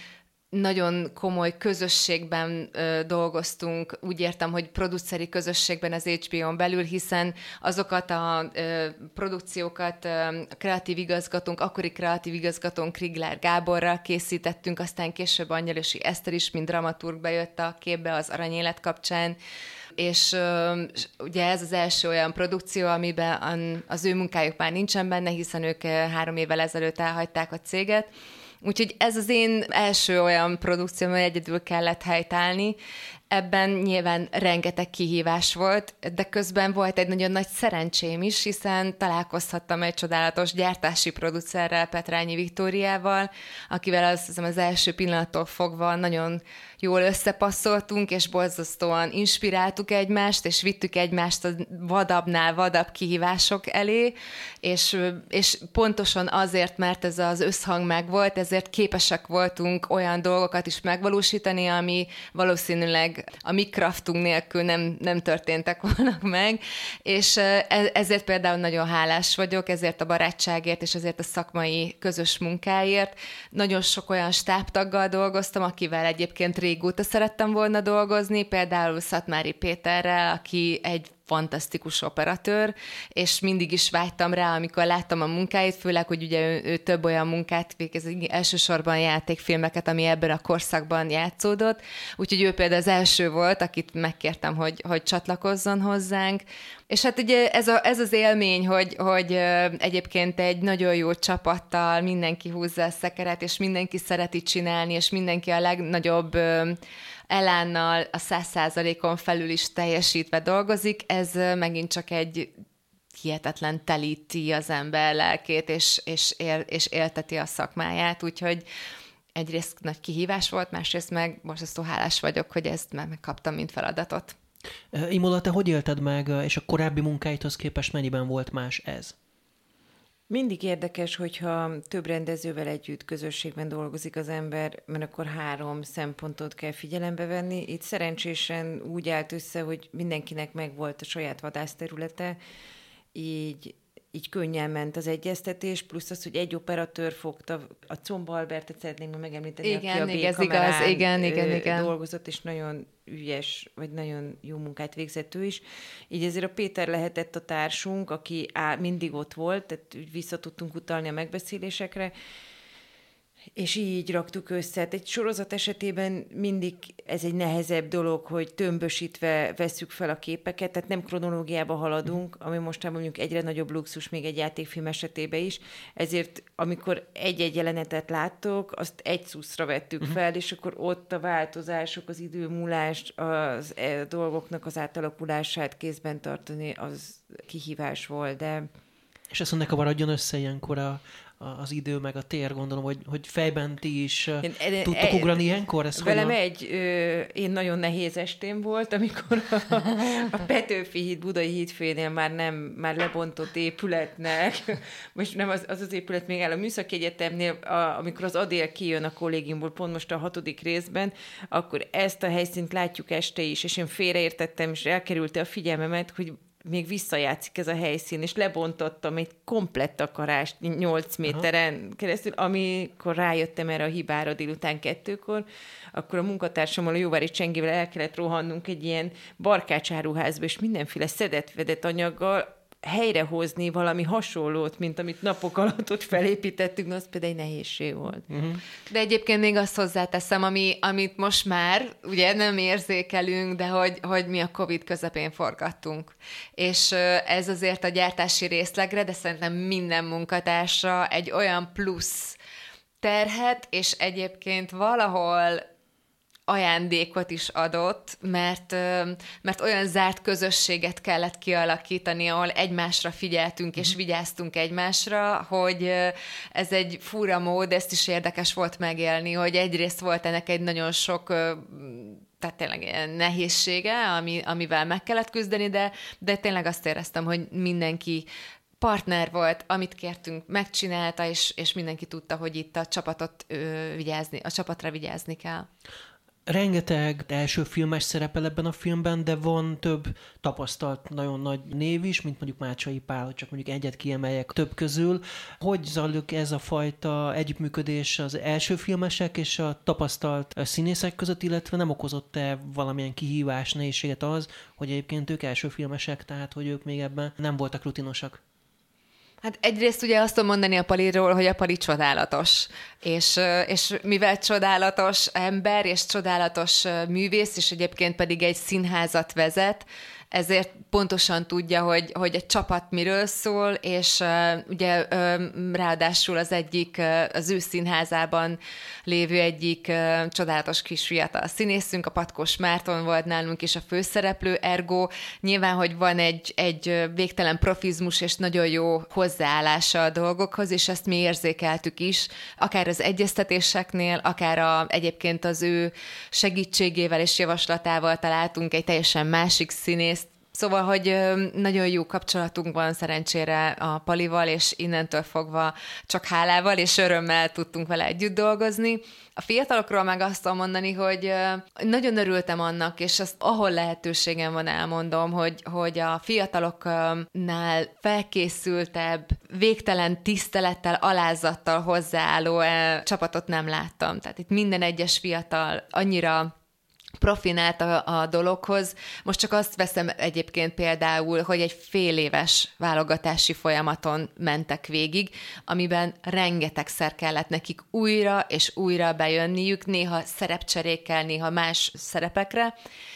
nagyon komoly közösségben ö, dolgoztunk, úgy értem, hogy produceri közösségben az HBO-n belül, hiszen azokat a ö, produkciókat ö, a kreatív igazgatónk, akkori kreatív igazgatónk Krigler Gáborral készítettünk, aztán később Angyalosi Eszter is, mint dramaturg bejött a képbe az Aranyélet kapcsán, és ö, ugye ez az első olyan produkció, amiben az ő munkájuk már nincsen benne, hiszen ők három évvel ezelőtt elhagyták a céget, Úgyhogy ez az én első olyan produkció, amely egyedül kellett helytállni, Ebben nyilván rengeteg kihívás volt, de közben volt egy nagyon nagy szerencsém is, hiszen találkozhattam egy csodálatos gyártási producerrel, Petrányi Viktóriával, akivel az, az, az első pillanattól fogva nagyon jól összepasszoltunk, és borzasztóan inspiráltuk egymást, és vittük egymást a vadabbnál vadabb kihívások elé, és, és pontosan azért, mert ez az összhang megvolt, ezért képesek voltunk olyan dolgokat is megvalósítani, ami valószínűleg a mi kraftunk nélkül nem, nem történtek volna meg, és e, ezért például nagyon hálás vagyok, ezért a barátságért és ezért a szakmai közös munkáért. Nagyon sok olyan stábtaggal dolgoztam, akivel egyébként régóta szerettem volna dolgozni, például Szatmári Péterrel, aki egy fantasztikus operatőr, és mindig is vágytam rá, amikor láttam a munkáit, főleg, hogy ugye ő, ő több olyan munkát végez, elsősorban játékfilmeket, ami ebben a korszakban játszódott, úgyhogy ő például az első volt, akit megkértem, hogy, hogy csatlakozzon hozzánk, és hát ugye ez, a, ez az élmény, hogy, hogy egyébként egy nagyon jó csapattal mindenki húzza a szekeret, és mindenki szereti csinálni, és mindenki a legnagyobb elánnal a száz százalékon felül is teljesítve dolgozik, ez megint csak egy hihetetlen telíti az ember lelkét, és, és, él, és élteti a szakmáját, úgyhogy egyrészt nagy kihívás volt, másrészt meg borzasztó hálás vagyok, hogy ezt megkaptam, mint feladatot. Imola, te hogy élted meg, és a korábbi munkáithoz képest mennyiben volt más ez? Mindig érdekes, hogyha több rendezővel együtt közösségben dolgozik az ember, mert akkor három szempontot kell figyelembe venni. Itt szerencsésen úgy állt össze, hogy mindenkinek megvolt a saját vadászterülete, így így könnyen ment az egyeztetés, plusz az, hogy egy operatőr fogta, a Comba Albertet szeretném megemlíteni, igen, aki a igen, ez igaz, igen, igen, igen. dolgozott, és nagyon ügyes, vagy nagyon jó munkát végzett ő is. Így ezért a Péter lehetett a társunk, aki á, mindig ott volt, tehát vissza tudtunk utalni a megbeszélésekre, és így raktuk össze. Hát egy sorozat esetében mindig ez egy nehezebb dolog, hogy tömbösítve vesszük fel a képeket, tehát nem kronológiába haladunk, ami mostában mondjuk egyre nagyobb luxus még egy játékfilm esetében is, ezért amikor egy-egy jelenetet láttok, azt egy szuszra vettük uh-huh. fel, és akkor ott a változások, az időmúlás, az e, dolgoknak az átalakulását kézben tartani, az kihívás volt, de... És ezt mondják, maradjon össze ilyenkor a, az idő, meg a tér, gondolom, hogy, hogy fejben ti is én, tudtok e, ugrani ilyenkor? Ez velem hogyan? egy, ö, én nagyon nehéz estém volt, amikor a, a Petőfi híd, Budai hídfénél már nem, már lebontott épületnek, most nem az az, az épület még áll a Műszaki Egyetemnél, a, amikor az Adél kijön a kollégiumból, pont most a hatodik részben, akkor ezt a helyszínt látjuk este is, és én félreértettem, és elkerülte a figyelmemet, hogy még visszajátszik ez a helyszín, és lebontottam egy komplett akarást 8 méteren Aha. keresztül, amikor rájöttem erre a hibára délután kettőkor, akkor a munkatársammal, a Jóvári Csengével el kellett rohannunk egy ilyen barkácsáruházba, és mindenféle szedett-vedett anyaggal helyrehozni valami hasonlót, mint amit napok alatt ott felépítettünk, az például egy nehézség volt. Uh-huh. De egyébként még azt hozzáteszem, ami, amit most már ugye nem érzékelünk, de hogy, hogy mi a COVID közepén forgattunk. És ez azért a gyártási részlegre, de szerintem minden munkatársra egy olyan plusz terhet, és egyébként valahol ajándékot is adott, mert, mert olyan zárt közösséget kellett kialakítani, ahol egymásra figyeltünk és mhm. vigyáztunk egymásra, hogy ez egy fura mód, ezt is érdekes volt megélni, hogy egyrészt volt ennek egy nagyon sok tehát tényleg nehézsége, ami, amivel meg kellett küzdeni, de, de tényleg azt éreztem, hogy mindenki partner volt, amit kértünk, megcsinálta, és, és mindenki tudta, hogy itt a csapatot ö, vigyázni, a csapatra vigyázni kell. Rengeteg első filmes szerepel ebben a filmben, de van több tapasztalt nagyon nagy név is, mint mondjuk Mácsai Pál, hogy csak mondjuk egyet kiemeljek több közül. Hogy zajlik ez a fajta együttműködés az első filmesek és a tapasztalt színészek között, illetve nem okozott-e valamilyen kihívás, nehézséget az, hogy egyébként ők első filmesek, tehát hogy ők még ebben nem voltak rutinosak? Hát egyrészt ugye azt tudom mondani a Paliról, hogy a Pali csodálatos, és, és mivel csodálatos ember, és csodálatos művész, és egyébként pedig egy színházat vezet, ezért pontosan tudja, hogy, hogy egy csapat miről szól, és uh, ugye uh, ráadásul az egyik, uh, az ő színházában lévő egyik uh, csodálatos kis fiatal színészünk, a Patkos Márton volt nálunk is a főszereplő, ergo. Nyilván, hogy van egy, egy végtelen profizmus és nagyon jó hozzáállása a dolgokhoz, és ezt mi érzékeltük is, akár az egyeztetéseknél, akár a, egyébként az ő segítségével és javaslatával találtunk egy teljesen másik színész, Szóval, hogy nagyon jó kapcsolatunk van szerencsére a Palival, és innentől fogva csak hálával és örömmel tudtunk vele együtt dolgozni. A fiatalokról meg azt tudom mondani, hogy nagyon örültem annak, és azt ahol lehetőségem van elmondom, hogy, hogy a fiataloknál felkészültebb, végtelen tisztelettel, alázattal hozzáálló csapatot nem láttam. Tehát itt minden egyes fiatal annyira profinált a, a dologhoz. Most csak azt veszem egyébként például, hogy egy fél éves válogatási folyamaton mentek végig, amiben rengetegszer kellett nekik újra és újra bejönniük, néha szerepcserékkel, néha más szerepekre,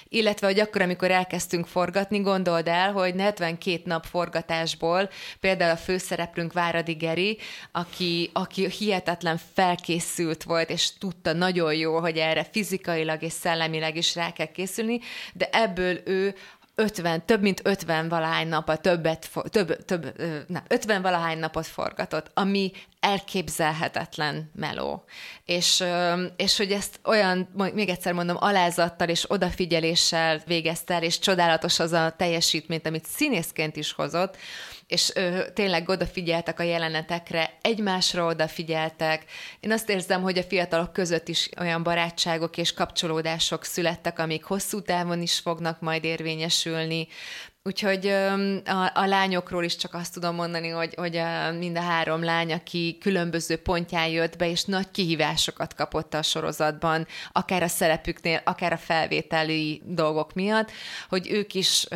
illetve, hogy akkor, amikor elkezdtünk forgatni, gondold el, hogy 72 nap forgatásból például a főszereplőnk Váradi Geri, aki, aki hihetetlen felkészült volt, és tudta nagyon jó, hogy erre fizikailag és szellemileg is rá kell készülni, de ebből ő 50, több mint 50 valahány a többet, több, több, nem, 50 valahány napot forgatott, ami elképzelhetetlen meló. És, és hogy ezt olyan, még egyszer mondom, alázattal és odafigyeléssel végezte el, és csodálatos az a teljesítményt, amit színészként is hozott, és ö, tényleg odafigyeltek a jelenetekre, egymásra odafigyeltek. Én azt érzem, hogy a fiatalok között is olyan barátságok és kapcsolódások születtek, amik hosszú távon is fognak majd érvényesülni. Úgyhogy a, a lányokról is csak azt tudom mondani, hogy, hogy a, mind a három lány, aki különböző pontján jött be, és nagy kihívásokat kapott a sorozatban, akár a szerepüknél, akár a felvételi dolgok miatt, hogy ők is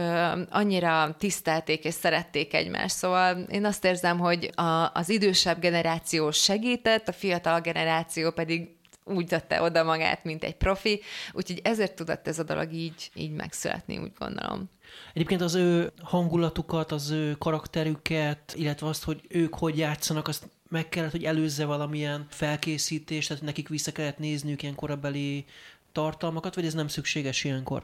annyira tisztelték és szerették egymást. Szóval én azt érzem, hogy a, az idősebb generáció segített, a fiatal generáció pedig úgy tette oda magát, mint egy profi, úgyhogy ezért tudott ez a dolog így, így megszületni, úgy gondolom. Egyébként az ő hangulatukat, az ő karakterüket, illetve azt, hogy ők hogy játszanak, azt meg kellett, hogy előzze valamilyen felkészítést, tehát nekik vissza kellett nézniük ilyen korabeli tartalmakat, vagy ez nem szükséges ilyenkor?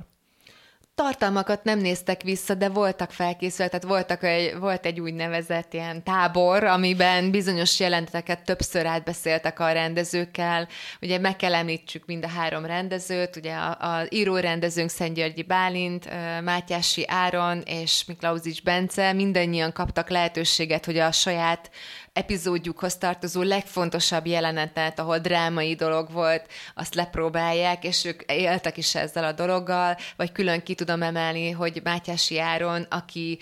Tartalmakat nem néztek vissza, de voltak felkészülve, tehát voltak egy, volt egy úgynevezett ilyen tábor, amiben bizonyos jelenteket többször átbeszéltek a rendezőkkel. Ugye meg kell említsük mind a három rendezőt, ugye a, a író-rendezőnk Györgyi Bálint, Mátyási Áron és Miklauzics Bence, mindannyian kaptak lehetőséget, hogy a saját epizódjukhoz tartozó legfontosabb jelenetet, ahol drámai dolog volt, azt lepróbálják, és ők éltek is ezzel a dologgal, vagy külön ki tudom emelni, hogy Mátyási Áron, aki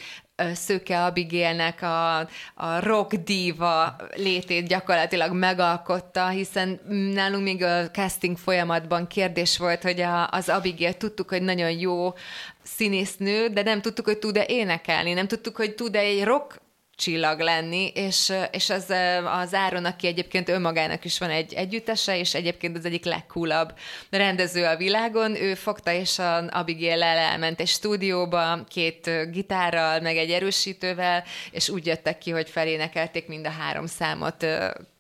Szőke Abigailnek a, a rock diva létét gyakorlatilag megalkotta, hiszen nálunk még a casting folyamatban kérdés volt, hogy a, az Abigail tudtuk, hogy nagyon jó színésznő, de nem tudtuk, hogy tud-e énekelni, nem tudtuk, hogy tud-e egy rock csillag lenni, és, és az, az Áron, aki egyébként önmagának is van egy együttese, és egyébként az egyik legcoolabb rendező a világon, ő fogta és a abigail elment egy stúdióba két gitárral, meg egy erősítővel, és úgy jöttek ki, hogy felénekelték mind a három számot,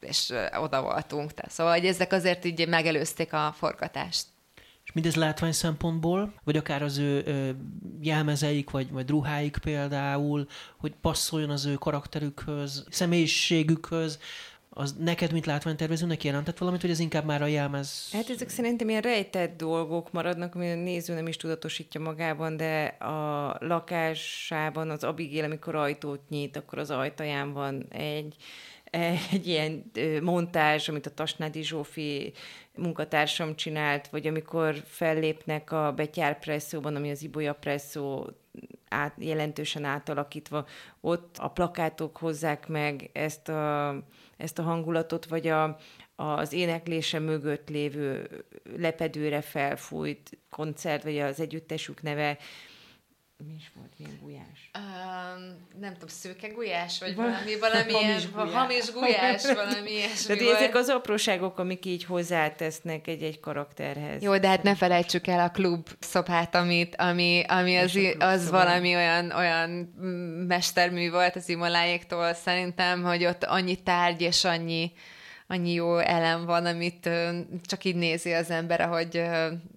és oda voltunk. Szóval hogy ezek azért így megelőzték a forgatást mindez látvány szempontból, vagy akár az ő jelmezeik, vagy, vagy ruháik például, hogy passzoljon az ő karakterükhöz, személyiségükhöz, az neked, mint látványtervezőnek jelentett valamit, vagy ez inkább már a jelmez? Hát ezek szerintem ilyen rejtett dolgok maradnak, ami a néző nem is tudatosítja magában, de a lakásában az Abigail, amikor ajtót nyit, akkor az ajtaján van egy egy ilyen montázs, amit a Tasnádi Zsófi munkatársam csinált, vagy amikor fellépnek a Betyár presszóban, ami az Ibolya presszó át, jelentősen átalakítva, ott a plakátok hozzák meg ezt a, ezt a hangulatot, vagy a, az éneklése mögött lévő lepedőre felfújt koncert, vagy az együttesük neve, mi is volt, milyen gulyás? Um, nem tudom, szőke gulyás, vagy valami, valami hamis, gulyás. hamis gulyás, valami ilyesmi Tehát ezek az apróságok, amik így hozzátesznek egy-egy karakterhez. Jó, de hát ne felejtsük el a klub szobát, amit, ami, ami az, az valami olyan, olyan mestermű volt az Imoláéktól szerintem, hogy ott annyi tárgy és annyi annyi jó elem van, amit csak így nézi az ember, ahogy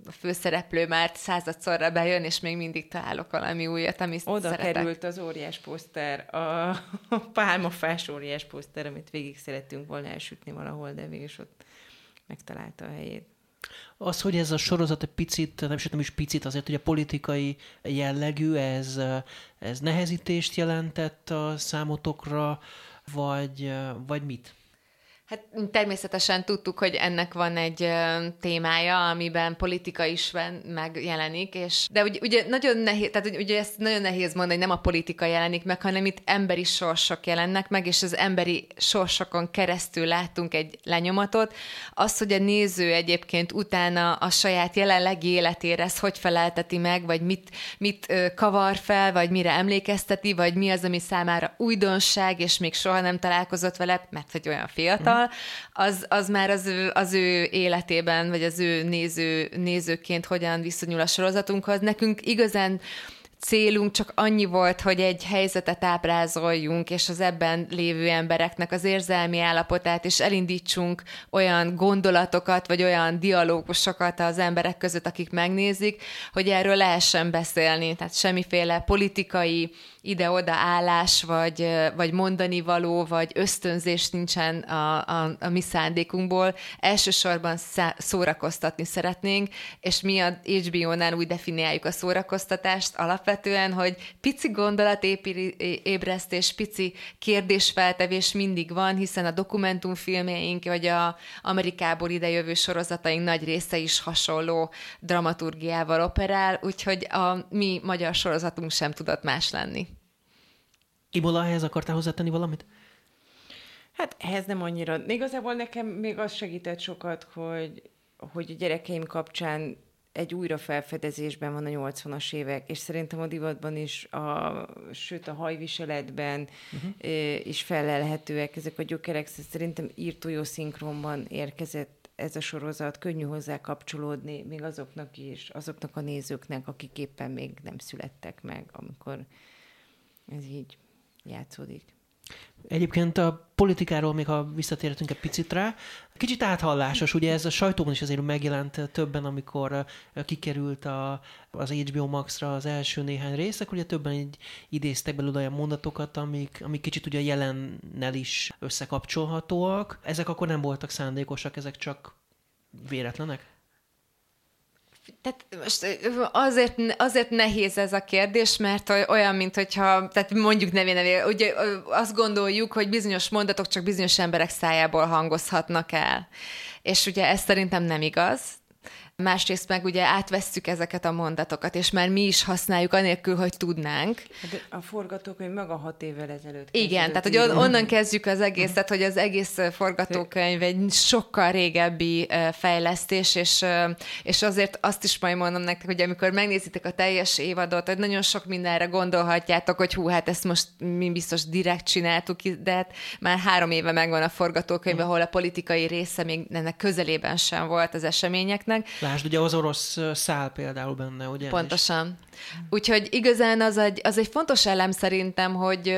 a főszereplő már századszorra bejön, és még mindig találok valami újat, amit Oda szeretek. került az óriás poszter, a, a pálmafás óriás poszter, amit végig szerettünk volna elsütni valahol, de végül ott megtalálta a helyét. Az, hogy ez a sorozat egy picit, nem is, nem is picit, azért hogy a politikai jellegű, ez, ez nehezítést jelentett a számotokra, vagy, vagy mit? Hát természetesen tudtuk, hogy ennek van egy témája, amiben politika is megjelenik, és de ugye, ugye nagyon nehéz, tehát ugye ezt nagyon nehéz mondani, nem a politika jelenik meg, hanem itt emberi sorsok jelennek meg, és az emberi sorsokon keresztül láttunk egy lenyomatot. Az, hogy a néző egyébként utána a saját jelenlegi életére ezt hogy felelteti meg, vagy mit, mit kavar fel, vagy mire emlékezteti, vagy mi az, ami számára újdonság, és még soha nem találkozott vele, mert hogy olyan fiatal, fiatal, az, az már az ő, az ő életében, vagy az ő néző, nézőként hogyan viszonyul a sorozatunkhoz. Nekünk igazán célunk csak annyi volt, hogy egy helyzetet ábrázoljunk, és az ebben lévő embereknek az érzelmi állapotát, és elindítsunk olyan gondolatokat, vagy olyan dialógusokat az emberek között, akik megnézik, hogy erről lehessen beszélni. Tehát semmiféle politikai ide-oda állás, vagy, vagy mondani való, vagy ösztönzés nincsen a, a, a mi szándékunkból. Elsősorban szórakoztatni szeretnénk, és mi a HBO-nál úgy definiáljuk a szórakoztatást alapvetően, hogy pici gondolatébresztés, pici kérdésfeltevés mindig van, hiszen a dokumentumfilmjeink, vagy a Amerikából idejövő sorozataink nagy része is hasonló dramaturgiával operál, úgyhogy a mi magyar sorozatunk sem tudott más lenni. Imola, ehhez akartál hozzátenni valamit? Hát ehhez nem annyira. Igazából nekem még az segített sokat, hogy, hogy a gyerekeim kapcsán egy újrafelfedezésben van a 80-as évek, és szerintem a divatban is, a, sőt a hajviseletben uh-huh. is felelhetőek ezek a gyökerek. Szerintem írtó jó szinkronban érkezett ez a sorozat, könnyű hozzá kapcsolódni, még azoknak is, azoknak a nézőknek, akik éppen még nem születtek meg, amikor ez így játszódik. Egyébként a politikáról még ha visszatérhetünk egy picit rá, kicsit áthallásos, ugye ez a sajtóban is azért megjelent többen, amikor kikerült a, az HBO Max-ra az első néhány részek, ugye többen így idéztek belőle olyan mondatokat, amik, amik kicsit ugye jelennel is összekapcsolhatóak. Ezek akkor nem voltak szándékosak, ezek csak véletlenek? Tehát most azért, azért nehéz ez a kérdés, mert olyan, mint hogyha, tehát mondjuk nevé nevé, ugye azt gondoljuk, hogy bizonyos mondatok csak bizonyos emberek szájából hangozhatnak el. És ugye ez szerintem nem igaz. Másrészt meg ugye átvesszük ezeket a mondatokat, és már mi is használjuk anélkül, hogy tudnánk. Hát a forgatókönyv maga hat évvel ezelőtt. Igen, tehát hogy on, onnan kezdjük az egészet, hogy az egész forgatókönyv egy sokkal régebbi fejlesztés, és, és azért azt is majd mondom nektek, hogy amikor megnézitek a teljes évadot, hogy nagyon sok mindenre gondolhatjátok, hogy hú, hát ezt most mi biztos direkt csináltuk, de hát már három éve megvan a forgatókönyv, ahol a politikai része még ennek közelében sem volt az eseményeknek. Lásd, ugye az orosz szál például benne, ugye? Pontosan. Úgyhogy igazán az egy, az egy fontos elem szerintem, hogy,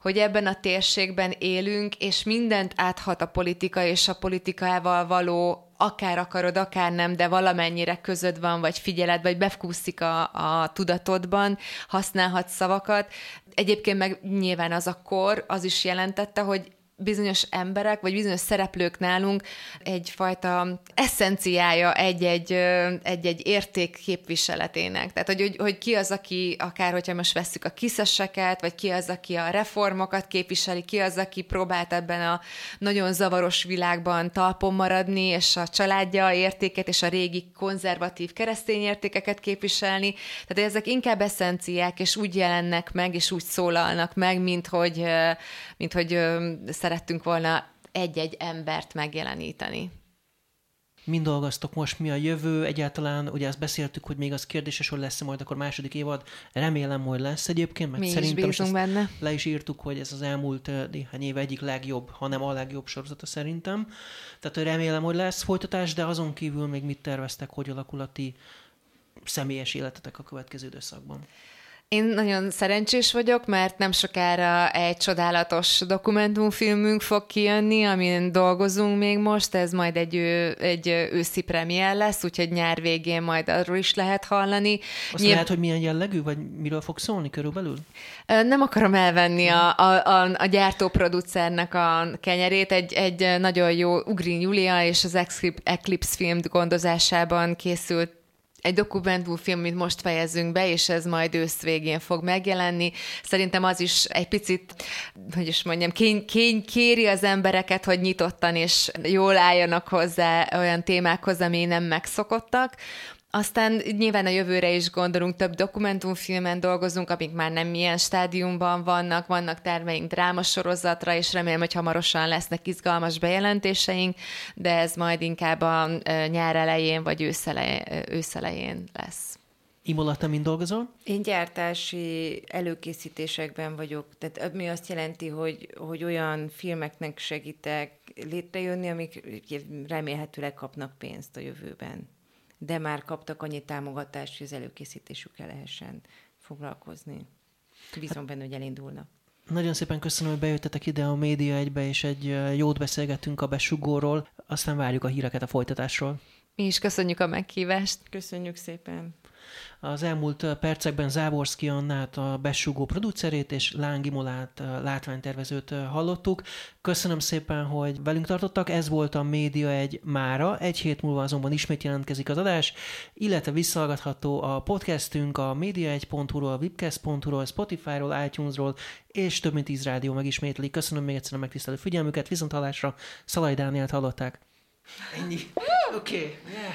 hogy ebben a térségben élünk, és mindent áthat a politika, és a politikával való akár akarod, akár nem, de valamennyire közöd van, vagy figyeled, vagy befkúszik a, a tudatodban, használhat szavakat. Egyébként meg nyilván az a kor, az is jelentette, hogy bizonyos emberek, vagy bizonyos szereplők nálunk egyfajta eszenciája egy-egy, egy-egy érték képviseletének. Tehát, hogy, hogy, hogy ki az, aki akár, hogyha most vesszük a kiszeseket, vagy ki az, aki a reformokat képviseli, ki az, aki próbált ebben a nagyon zavaros világban talpon maradni, és a családja értéket, és a régi konzervatív keresztény értékeket képviselni. Tehát ezek inkább eszenciák, és úgy jelennek meg, és úgy szólalnak meg, mint hogy, mint hogy szerettünk volna egy-egy embert megjeleníteni. Mind dolgoztok most, mi a jövő? Egyáltalán, ugye azt beszéltük, hogy még az kérdéses, hogy lesz majd akkor második évad. Remélem, hogy lesz egyébként, mert mi szerintem is benne. le is írtuk, hogy ez az elmúlt néhány év egyik legjobb, hanem a legjobb sorozata szerintem. Tehát hogy remélem, hogy lesz folytatás, de azon kívül még mit terveztek, hogy alakul a ti személyes életetek a következő időszakban? Én nagyon szerencsés vagyok, mert nem sokára egy csodálatos dokumentumfilmünk fog kijönni, amin dolgozunk még most, ez majd egy, ő, egy őszi premier lesz, úgyhogy nyár végén majd arról is lehet hallani. Azt Nyilv... lehet, hogy milyen jellegű, vagy miről fog szólni körülbelül? Nem akarom elvenni a, a, a, a gyártóproducernek a kenyerét, egy, egy nagyon jó Ugrin Julia és az Eclipse film gondozásában készült egy dokumentumfilm, mint most fejezünk be, és ez majd ősz végén fog megjelenni. Szerintem az is egy picit, hogy is mondjam, kény, kény, kéri az embereket, hogy nyitottan és jól álljanak hozzá olyan témákhoz, ami nem megszokottak. Aztán nyilván a jövőre is gondolunk, több dokumentumfilmen dolgozunk, amik már nem ilyen stádiumban vannak, vannak terveink drámasorozatra, és remélem, hogy hamarosan lesznek izgalmas bejelentéseink, de ez majd inkább a nyár elején vagy ősz elején lesz. Imola, te mind dolgozol? Én gyártási előkészítésekben vagyok. Tehát mi azt jelenti, hogy, hogy olyan filmeknek segítek létrejönni, amik remélhetőleg kapnak pénzt a jövőben de már kaptak annyi támogatást, hogy az előkészítésükkel lehessen foglalkozni. Bízom hát, benne, hogy elindulnak. Nagyon szépen köszönöm, hogy bejöttetek ide a Média egybe, és egy jót beszélgettünk a besugóról, aztán várjuk a híreket a folytatásról. Mi is köszönjük a meghívást. Köszönjük szépen. Az elmúlt percekben Záborszki Annát, a besugó producerét és Lángimolát látványtervezőt hallottuk. Köszönöm szépen, hogy velünk tartottak. Ez volt a Média egy mára. Egy hét múlva azonban ismét jelentkezik az adás, illetve visszahallgatható a podcastünk a média1.hu-ról, webcast.hu-ról, Spotify-ról, iTunes-ról és több mint tíz rádió megismétli. Köszönöm még egyszer a megtisztelő figyelmüket, viszont hallásra Szalaj Dánielt hallották. Ennyi. Oké. Okay. Yeah.